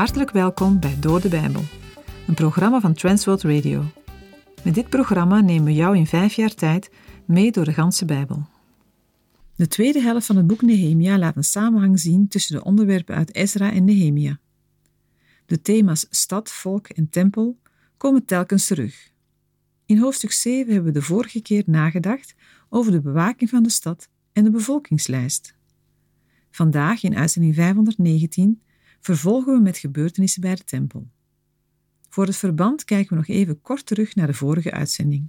Hartelijk welkom bij Door de Bijbel, een programma van Transworld Radio. Met dit programma nemen we jou in vijf jaar tijd mee door de ganse Bijbel. De tweede helft van het boek Nehemia laat een samenhang zien tussen de onderwerpen uit Ezra en Nehemia. De thema's stad, volk en tempel komen telkens terug. In hoofdstuk 7 hebben we de vorige keer nagedacht over de bewaking van de stad en de bevolkingslijst. Vandaag, in uitzending 519, vervolgen we met gebeurtenissen bij de tempel. Voor het verband kijken we nog even kort terug naar de vorige uitzending.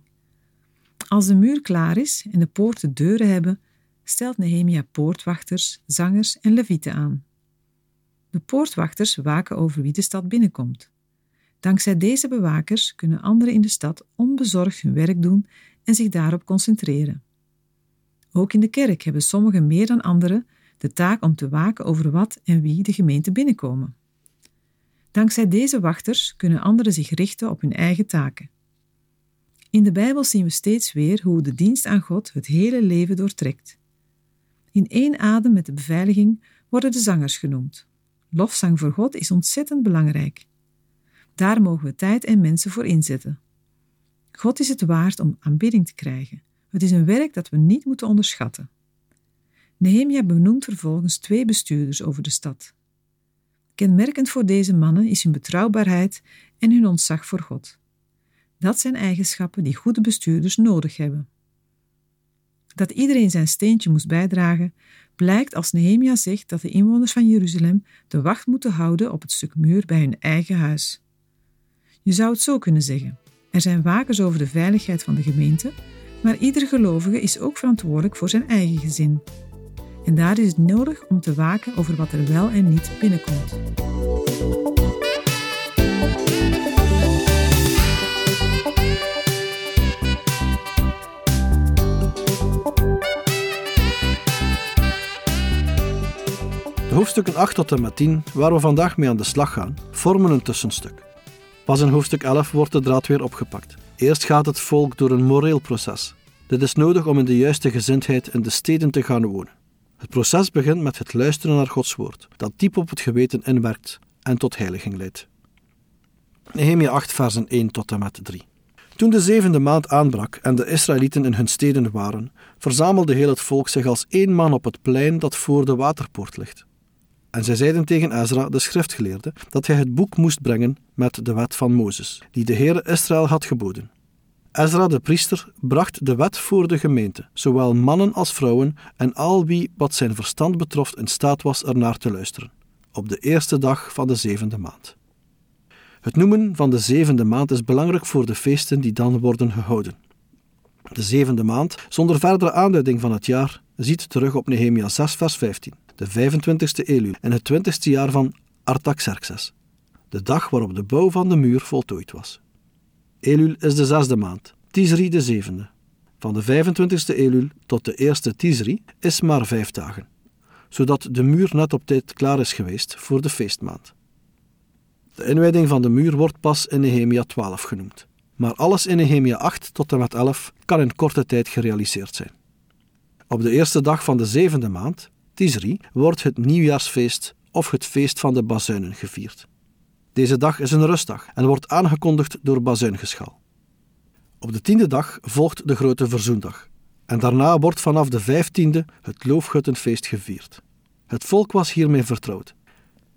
Als de muur klaar is en de poorten deuren hebben, stelt Nehemia poortwachters, zangers en levieten aan. De poortwachters waken over wie de stad binnenkomt. Dankzij deze bewakers kunnen anderen in de stad onbezorgd hun werk doen en zich daarop concentreren. Ook in de kerk hebben sommigen meer dan anderen de taak om te waken over wat en wie de gemeente binnenkomen. Dankzij deze wachters kunnen anderen zich richten op hun eigen taken. In de Bijbel zien we steeds weer hoe de dienst aan God het hele leven doortrekt. In één adem met de beveiliging worden de zangers genoemd. Lofzang voor God is ontzettend belangrijk. Daar mogen we tijd en mensen voor inzetten. God is het waard om aanbidding te krijgen. Het is een werk dat we niet moeten onderschatten. Nehemia benoemt vervolgens twee bestuurders over de stad. Kenmerkend voor deze mannen is hun betrouwbaarheid en hun ontzag voor God. Dat zijn eigenschappen die goede bestuurders nodig hebben. Dat iedereen zijn steentje moest bijdragen, blijkt als Nehemia zegt dat de inwoners van Jeruzalem de wacht moeten houden op het stuk muur bij hun eigen huis. Je zou het zo kunnen zeggen: er zijn wakers over de veiligheid van de gemeente, maar ieder gelovige is ook verantwoordelijk voor zijn eigen gezin. En daar is het nodig om te waken over wat er wel en niet binnenkomt. De hoofdstukken 8 tot en met 10, waar we vandaag mee aan de slag gaan, vormen een tussenstuk. Pas in hoofdstuk 11 wordt de draad weer opgepakt. Eerst gaat het volk door een moreel proces. Dit is nodig om in de juiste gezindheid in de steden te gaan wonen. Het proces begint met het luisteren naar Gods woord, dat diep op het geweten inwerkt en tot heiliging leidt. Nehemia 8, versen 1 tot en met 3. Toen de zevende maand aanbrak en de Israëlieten in hun steden waren, verzamelde heel het volk zich als één man op het plein dat voor de waterpoort ligt. En zij zeiden tegen Ezra, de schriftgeleerde, dat hij het boek moest brengen met de wet van Mozes, die de Heere Israël had geboden. Ezra de priester bracht de wet voor de gemeente, zowel mannen als vrouwen en al wie wat zijn verstand betrof in staat was ernaar te luisteren, op de eerste dag van de zevende maand. Het noemen van de zevende maand is belangrijk voor de feesten die dan worden gehouden. De zevende maand, zonder verdere aanduiding van het jaar, ziet terug op Nehemia 6 vers 15, de 25ste Elul en het 20ste jaar van Artaxerxes, de dag waarop de bouw van de muur voltooid was. Elul is de zesde maand, Tisri de zevende. Van de 25e Elul tot de eerste Tisri is maar vijf dagen, zodat de muur net op tijd klaar is geweest voor de feestmaand. De inwijding van de muur wordt pas in Nehemia 12 genoemd, maar alles in Nehemia 8 tot en met 11 kan in korte tijd gerealiseerd zijn. Op de eerste dag van de zevende maand, Tisri, wordt het nieuwjaarsfeest of het feest van de bazuinen gevierd. Deze dag is een rustdag en wordt aangekondigd door bazuingeschal. Op de tiende dag volgt de grote verzoendag. En daarna wordt vanaf de vijftiende het loofhuttenfeest gevierd. Het volk was hiermee vertrouwd.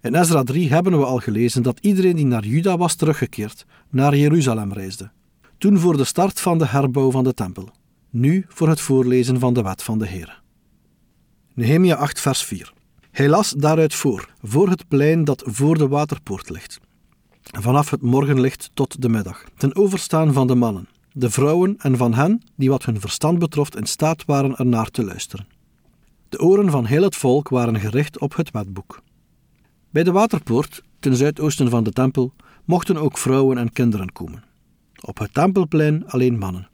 In Ezra 3 hebben we al gelezen dat iedereen die naar Juda was teruggekeerd, naar Jeruzalem reisde. Toen voor de start van de herbouw van de tempel. Nu voor het voorlezen van de wet van de Heer. Nehemia 8 vers 4 hij las daaruit voor, voor het plein dat voor de waterpoort ligt. Vanaf het morgenlicht tot de middag, ten overstaan van de mannen, de vrouwen en van hen die wat hun verstand betrof in staat waren ernaar te luisteren. De oren van heel het volk waren gericht op het wetboek. Bij de waterpoort, ten zuidoosten van de tempel, mochten ook vrouwen en kinderen komen. Op het tempelplein alleen mannen.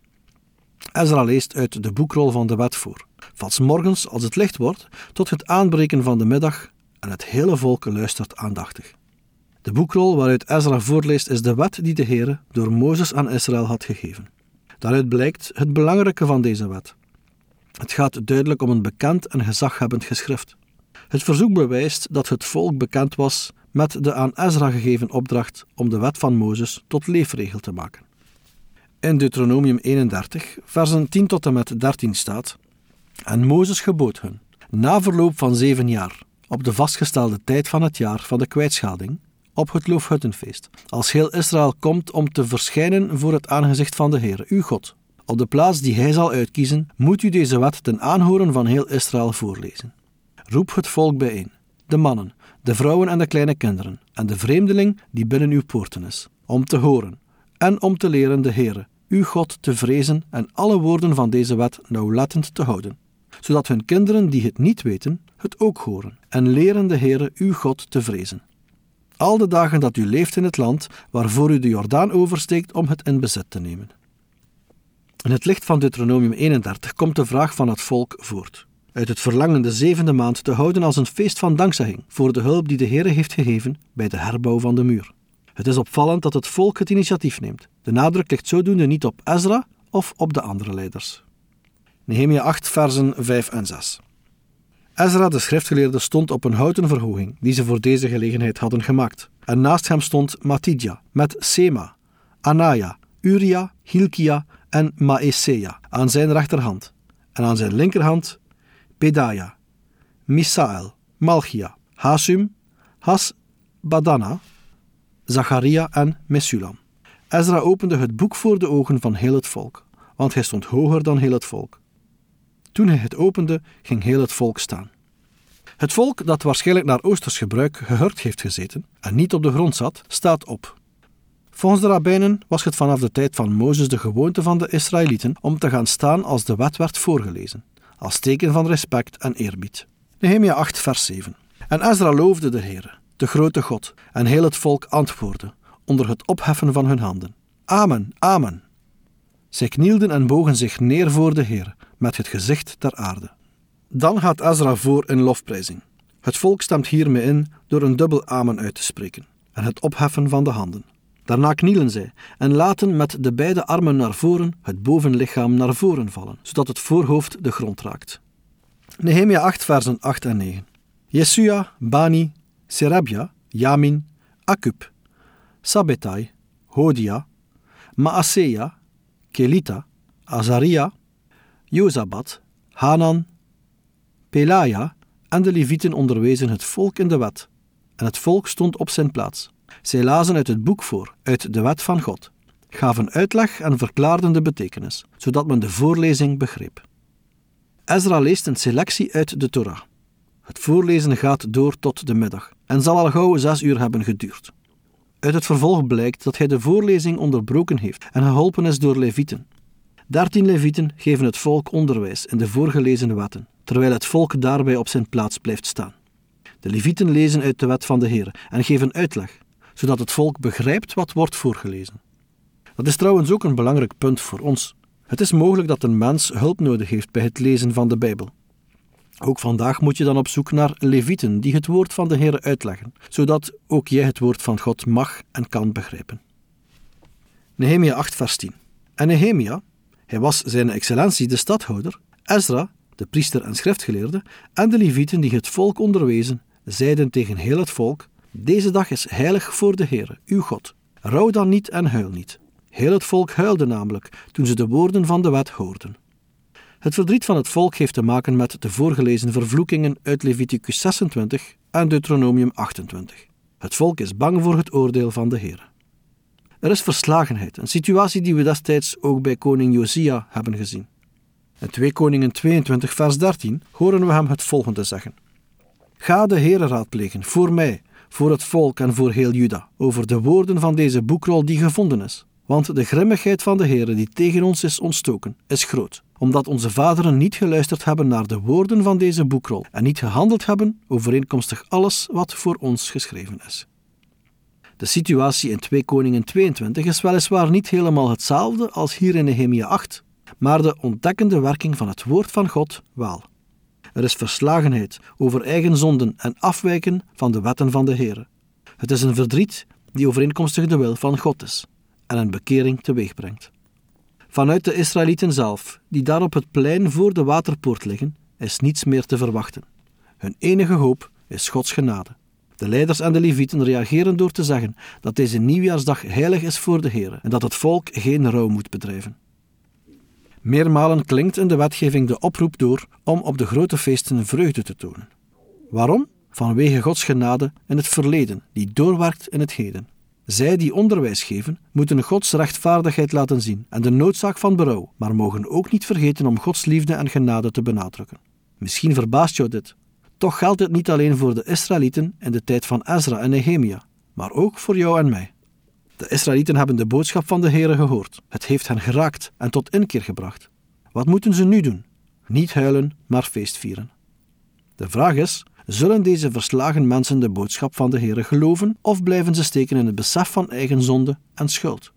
Ezra leest uit de boekrol van de wet voor van morgens als het licht wordt tot het aanbreken van de middag en het hele volk luistert aandachtig. De boekrol waaruit Ezra voorleest is de wet die de Heere door Mozes aan Israël had gegeven. Daaruit blijkt het belangrijke van deze wet. Het gaat duidelijk om een bekend en gezaghebbend geschrift. Het verzoek bewijst dat het volk bekend was met de aan Ezra gegeven opdracht om de wet van Mozes tot leefregel te maken. In Deuteronomium 31, versen 10 tot en met 13 staat: En Mozes gebood hun, na verloop van zeven jaar, op de vastgestelde tijd van het jaar van de kwijtschelding, op het Loofhuttenfeest, als heel Israël komt om te verschijnen voor het aangezicht van de Heer, uw God. Op de plaats die hij zal uitkiezen, moet u deze wet ten aanhoren van heel Israël voorlezen. Roep het volk bijeen, de mannen, de vrouwen en de kleine kinderen, en de vreemdeling die binnen uw poorten is, om te horen en om te leren de Heere, uw God, te vrezen en alle woorden van deze wet nauwlettend te houden, zodat hun kinderen die het niet weten, het ook horen, en leren de Heere, uw God, te vrezen. Al de dagen dat u leeft in het land waarvoor u de Jordaan oversteekt om het in bezit te nemen. In het licht van Deuteronomium 31 komt de vraag van het volk voort. Uit het verlangen de zevende maand te houden als een feest van dankzegging voor de hulp die de Heere heeft gegeven bij de herbouw van de muur. Het is opvallend dat het volk het initiatief neemt. De nadruk ligt zodoende niet op Ezra of op de andere leiders. Nehemia 8, versen 5 en 6. Ezra, de schriftgeleerde, stond op een houten verhoging die ze voor deze gelegenheid hadden gemaakt. En naast hem stond Matidja met Sema, Anaya, Uria, Hilkia en Maesea aan zijn rechterhand. En aan zijn linkerhand Pedaya, Misael, Malchia, Hasum, Has Badana, Zacharia en Mesulam. Ezra opende het boek voor de ogen van heel het volk, want hij stond hoger dan heel het volk. Toen hij het opende, ging heel het volk staan. Het volk, dat waarschijnlijk naar oosters gebruik gehurkt heeft gezeten en niet op de grond zat, staat op. Volgens de rabbijnen was het vanaf de tijd van Mozes de gewoonte van de Israëlieten om te gaan staan als de wet werd voorgelezen, als teken van respect en eerbied. Nehemia 8, vers 7. En Ezra loofde de Heer, de grote God, en heel het volk antwoordde, onder het opheffen van hun handen. Amen, amen. Zij knielden en bogen zich neer voor de Heer, met het gezicht ter aarde. Dan gaat Ezra voor in lofprijzing. Het volk stemt hiermee in door een dubbel amen uit te spreken en het opheffen van de handen. Daarna knielen zij en laten met de beide armen naar voren het bovenlichaam naar voren vallen, zodat het voorhoofd de grond raakt. Nehemia 8, versen 8 en 9. Jesua, Bani, Serebja, Yamin, Akub, Sabetai, Hodia, Maaseia, Kelita, Azaria, Jozabat, Hanan, Pelaja en de Levieten onderwezen het volk in de wet, en het volk stond op zijn plaats. Zij lazen uit het boek voor, uit de wet van God, gaven uitleg en verklaarden de betekenis, zodat men de voorlezing begreep. Ezra leest een selectie uit de Torah. Het voorlezen gaat door tot de middag en zal al gauw zes uur hebben geduurd. Uit het vervolg blijkt dat hij de voorlezing onderbroken heeft en geholpen is door levieten. Dertien levieten geven het volk onderwijs in de voorgelezen wetten, terwijl het volk daarbij op zijn plaats blijft staan. De levieten lezen uit de wet van de Heer en geven uitleg, zodat het volk begrijpt wat wordt voorgelezen. Dat is trouwens ook een belangrijk punt voor ons. Het is mogelijk dat een mens hulp nodig heeft bij het lezen van de Bijbel. Ook vandaag moet je dan op zoek naar levieten die het woord van de Heer uitleggen, zodat ook jij het woord van God mag en kan begrijpen. Nehemia 8, vers 10. En Nehemia, hij was zijn excellentie de stadhouder, Ezra, de priester en schriftgeleerde, en de levieten die het volk onderwezen, zeiden tegen heel het volk: Deze dag is heilig voor de Heer, uw God. Rouw dan niet en huil niet. Heel het volk huilde namelijk toen ze de woorden van de wet hoorden. Het verdriet van het volk heeft te maken met de voorgelezen vervloekingen uit Leviticus 26 en Deuteronomium 28. Het volk is bang voor het oordeel van de Heer. Er is verslagenheid, een situatie die we destijds ook bij koning Josia hebben gezien. In 2 Koningen 22 vers 13 horen we hem het volgende zeggen. Ga de Heere raadplegen, voor mij, voor het volk en voor heel Juda, over de woorden van deze boekrol die gevonden is. Want de grimmigheid van de Heere die tegen ons is ontstoken, is groot, omdat onze vaderen niet geluisterd hebben naar de woorden van deze boekrol en niet gehandeld hebben overeenkomstig alles wat voor ons geschreven is. De situatie in 2 Koningen 22 is weliswaar niet helemaal hetzelfde als hier in Nehemia 8, maar de ontdekkende werking van het woord van God wel. Er is verslagenheid over eigen zonden en afwijken van de wetten van de Heer. Het is een verdriet die overeenkomstig de wil van God is en een bekering teweegbrengt. Vanuit de Israëlieten zelf, die daar op het plein voor de waterpoort liggen, is niets meer te verwachten. Hun enige hoop is Gods genade. De leiders en de levieten reageren door te zeggen dat deze nieuwjaarsdag heilig is voor de Heer en dat het volk geen rouw moet bedrijven. Meermalen klinkt in de wetgeving de oproep door om op de grote feesten vreugde te tonen. Waarom? Vanwege Gods genade in het verleden, die doorwerkt in het heden. Zij die onderwijs geven, moeten Gods rechtvaardigheid laten zien en de noodzaak van berouw, maar mogen ook niet vergeten om Gods liefde en genade te benadrukken. Misschien verbaast jou dit. Toch geldt het niet alleen voor de Israëlieten in de tijd van Ezra en Nehemia, maar ook voor jou en mij. De Israëlieten hebben de boodschap van de Heere gehoord. Het heeft hen geraakt en tot inkeer gebracht. Wat moeten ze nu doen? Niet huilen, maar feestvieren. De vraag is: zullen deze verslagen mensen de boodschap van de Heere geloven of blijven ze steken in het besef van eigen zonde en schuld?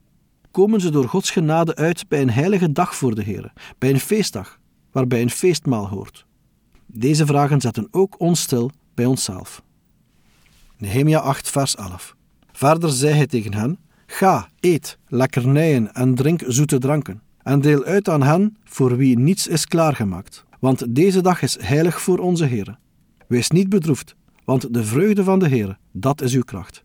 Komen ze door Gods genade uit bij een heilige dag voor de Heere, bij een feestdag, waarbij een feestmaal hoort? Deze vragen zetten ook ons stil bij onszelf. Nehemia 8, vers 11. Verder zei hij tegen hen: Ga, eet lekkernijen en drink zoete dranken, en deel uit aan hen voor wie niets is klaargemaakt, want deze dag is heilig voor onze Heer. Wees niet bedroefd, want de vreugde van de Heer, dat is uw kracht.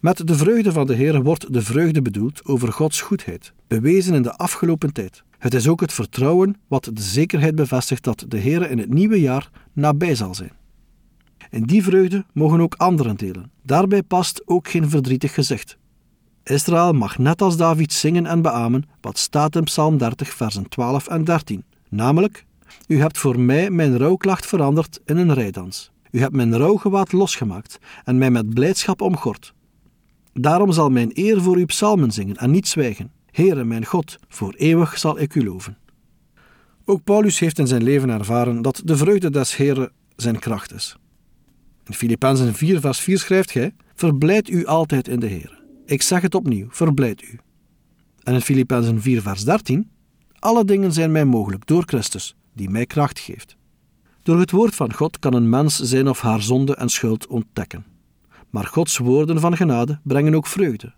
Met de vreugde van de Heer wordt de vreugde bedoeld over Gods goedheid, bewezen in de afgelopen tijd. Het is ook het vertrouwen wat de zekerheid bevestigt dat de Heer in het nieuwe jaar nabij zal zijn. In die vreugde mogen ook anderen delen. Daarbij past ook geen verdrietig gezicht. Israël mag net als David zingen en beamen wat staat in Psalm 30, versen 12 en 13. Namelijk, U hebt voor mij mijn rouwklacht veranderd in een rijdans. U hebt mijn rouwgewaad losgemaakt en mij met blijdschap omgord. Daarom zal mijn eer voor u psalmen zingen en niet zwijgen. Heere mijn God, voor eeuwig zal ik u loven. Ook Paulus heeft in zijn leven ervaren dat de vreugde des Heeren zijn kracht is. In Filippenzen 4 vers 4 schrijft hij, Verblijd u altijd in de Heer. Ik zeg het opnieuw, verblijd u. En in Filippenzen 4 vers 13, Alle dingen zijn mij mogelijk door Christus, die mij kracht geeft. Door het woord van God kan een mens zijn of haar zonde en schuld ontdekken. Maar Gods woorden van genade brengen ook vreugde.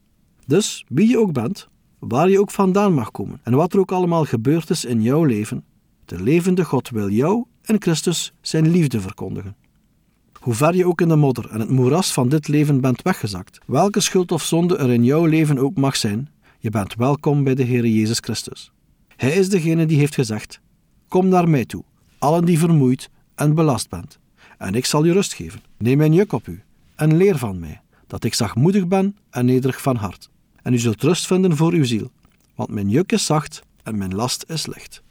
Dus, wie je ook bent, waar je ook vandaan mag komen en wat er ook allemaal gebeurd is in jouw leven, de levende God wil jou en Christus zijn liefde verkondigen. Hoe ver je ook in de modder en het moeras van dit leven bent weggezakt, welke schuld of zonde er in jouw leven ook mag zijn, je bent welkom bij de Heer Jezus Christus. Hij is degene die heeft gezegd: Kom naar mij toe, allen die vermoeid en belast bent, en ik zal je rust geven. Neem mijn juk op u en leer van mij, dat ik zachtmoedig ben en nederig van hart. En u zult rust vinden voor uw ziel, want mijn juk is zacht en mijn last is licht.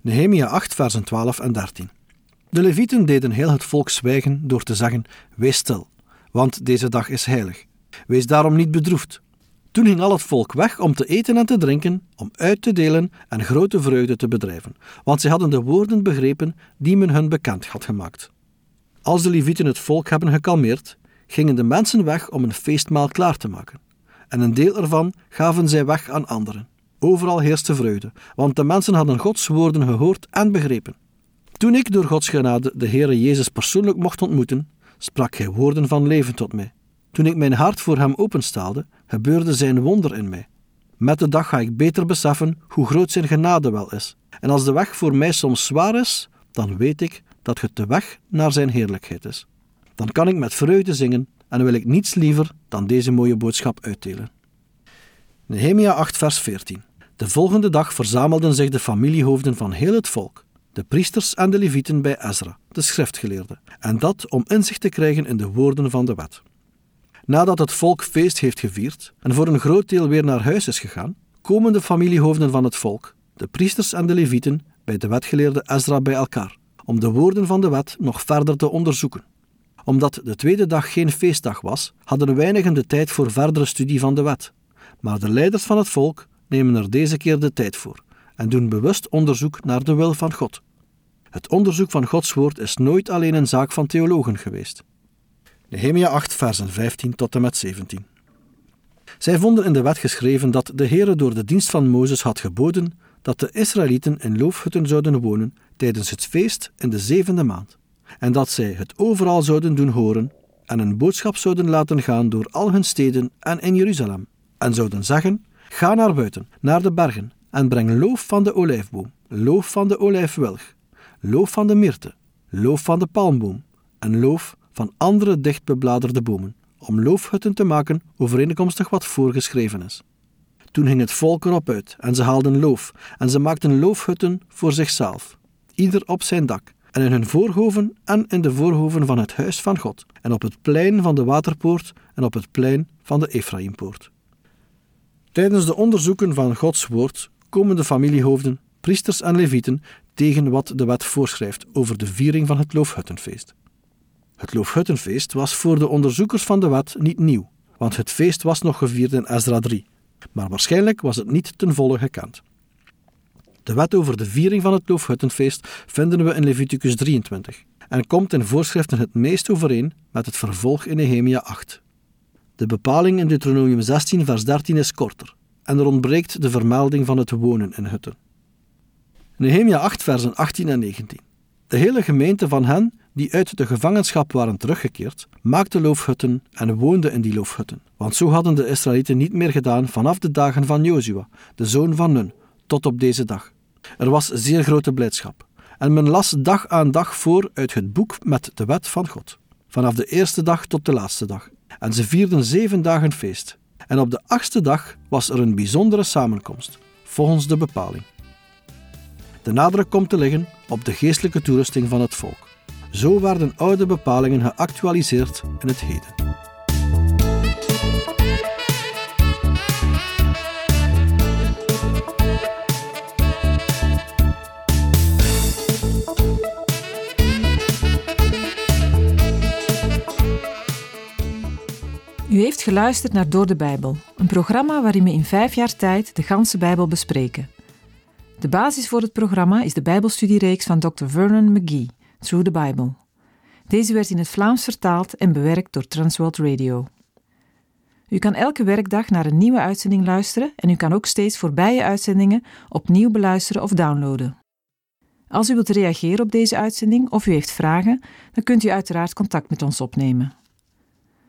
Nehemia 8, versen 12 en 13. De Levieten deden heel het volk zwijgen door te zeggen: Wees stil, want deze dag is heilig. Wees daarom niet bedroefd. Toen ging al het volk weg om te eten en te drinken, om uit te delen en grote vreugde te bedrijven, want zij hadden de woorden begrepen die men hun bekend had gemaakt. Als de Levieten het volk hebben gekalmeerd, gingen de mensen weg om een feestmaal klaar te maken. En een deel ervan gaven zij weg aan anderen. Overal heerste vreugde, want de mensen hadden Gods woorden gehoord en begrepen. Toen ik door Gods genade de Heere Jezus persoonlijk mocht ontmoeten, sprak hij woorden van leven tot mij. Toen ik mijn hart voor hem openstaalde, gebeurde zijn wonder in mij. Met de dag ga ik beter beseffen hoe groot zijn genade wel is. En als de weg voor mij soms zwaar is, dan weet ik dat het de weg naar zijn heerlijkheid is. Dan kan ik met vreugde zingen en wil ik niets liever dan deze mooie boodschap uitdelen. Nehemia 8, vers 14. De volgende dag verzamelden zich de familiehoofden van heel het volk de priesters en de levieten bij Ezra, de schriftgeleerde, en dat om inzicht te krijgen in de woorden van de wet. Nadat het volk feest heeft gevierd en voor een groot deel weer naar huis is gegaan, komen de familiehoofden van het volk, de priesters en de levieten, bij de wetgeleerde Ezra bij elkaar, om de woorden van de wet nog verder te onderzoeken. Omdat de tweede dag geen feestdag was, hadden weinigen de tijd voor verdere studie van de wet. Maar de leiders van het volk nemen er deze keer de tijd voor en doen bewust onderzoek naar de wil van God. Het onderzoek van Gods woord is nooit alleen een zaak van theologen geweest. Nehemia 8, versen 15 tot en met 17. Zij vonden in de wet geschreven dat de Heere door de dienst van Mozes had geboden dat de Israëlieten in loofhutten zouden wonen tijdens het feest in de zevende maand, en dat zij het overal zouden doen horen en een boodschap zouden laten gaan door al hun steden en in Jeruzalem, en zouden zeggen: Ga naar buiten, naar de bergen, en breng loof van de olijfboom, loof van de olijfwilg, loof van de myrte, loof van de palmboom en loof van andere dichtbebladerde bomen, om loofhutten te maken overeenkomstig wat voorgeschreven is. Toen ging het volk erop uit en ze haalden loof en ze maakten loofhutten voor zichzelf, ieder op zijn dak, en in hun voorhoven en in de voorhoven van het huis van God, en op het plein van de waterpoort en op het plein van de Ephraimpoort. Tijdens de onderzoeken van Gods woord komen de familiehoofden, priesters en levieten tegen wat de wet voorschrijft over de viering van het Loofhuttenfeest. Het Loofhuttenfeest was voor de onderzoekers van de wet niet nieuw, want het feest was nog gevierd in Ezra 3, maar waarschijnlijk was het niet ten volle gekend. De wet over de viering van het Loofhuttenfeest vinden we in Leviticus 23 en komt in voorschriften het meest overeen met het vervolg in Nehemia 8. De bepaling in Deuteronomium 16, vers 13 is korter en er ontbreekt de vermelding van het wonen in hutten. Nehemia 8, versen 18 en 19. De hele gemeente van hen die uit de gevangenschap waren teruggekeerd, maakte loofhutten en woonde in die loofhutten. Want zo hadden de Israëlieten niet meer gedaan vanaf de dagen van Jozua, de zoon van Nun, tot op deze dag. Er was zeer grote blijdschap. En men las dag aan dag voor uit het boek met de wet van God, vanaf de eerste dag tot de laatste dag. En ze vierden zeven dagen feest. En op de achtste dag was er een bijzondere samenkomst, volgens de bepaling. De nadruk komt te liggen op de geestelijke toerusting van het volk. Zo werden oude bepalingen geactualiseerd in het heden. U heeft geluisterd naar Door de Bijbel, een programma waarin we in vijf jaar tijd de ganse Bijbel bespreken. De basis voor het programma is de Bijbelstudiereeks van Dr. Vernon McGee, Through the Bible. Deze werd in het Vlaams vertaald en bewerkt door Transworld Radio. U kan elke werkdag naar een nieuwe uitzending luisteren en u kan ook steeds voorbije uitzendingen opnieuw beluisteren of downloaden. Als u wilt reageren op deze uitzending of u heeft vragen, dan kunt u uiteraard contact met ons opnemen.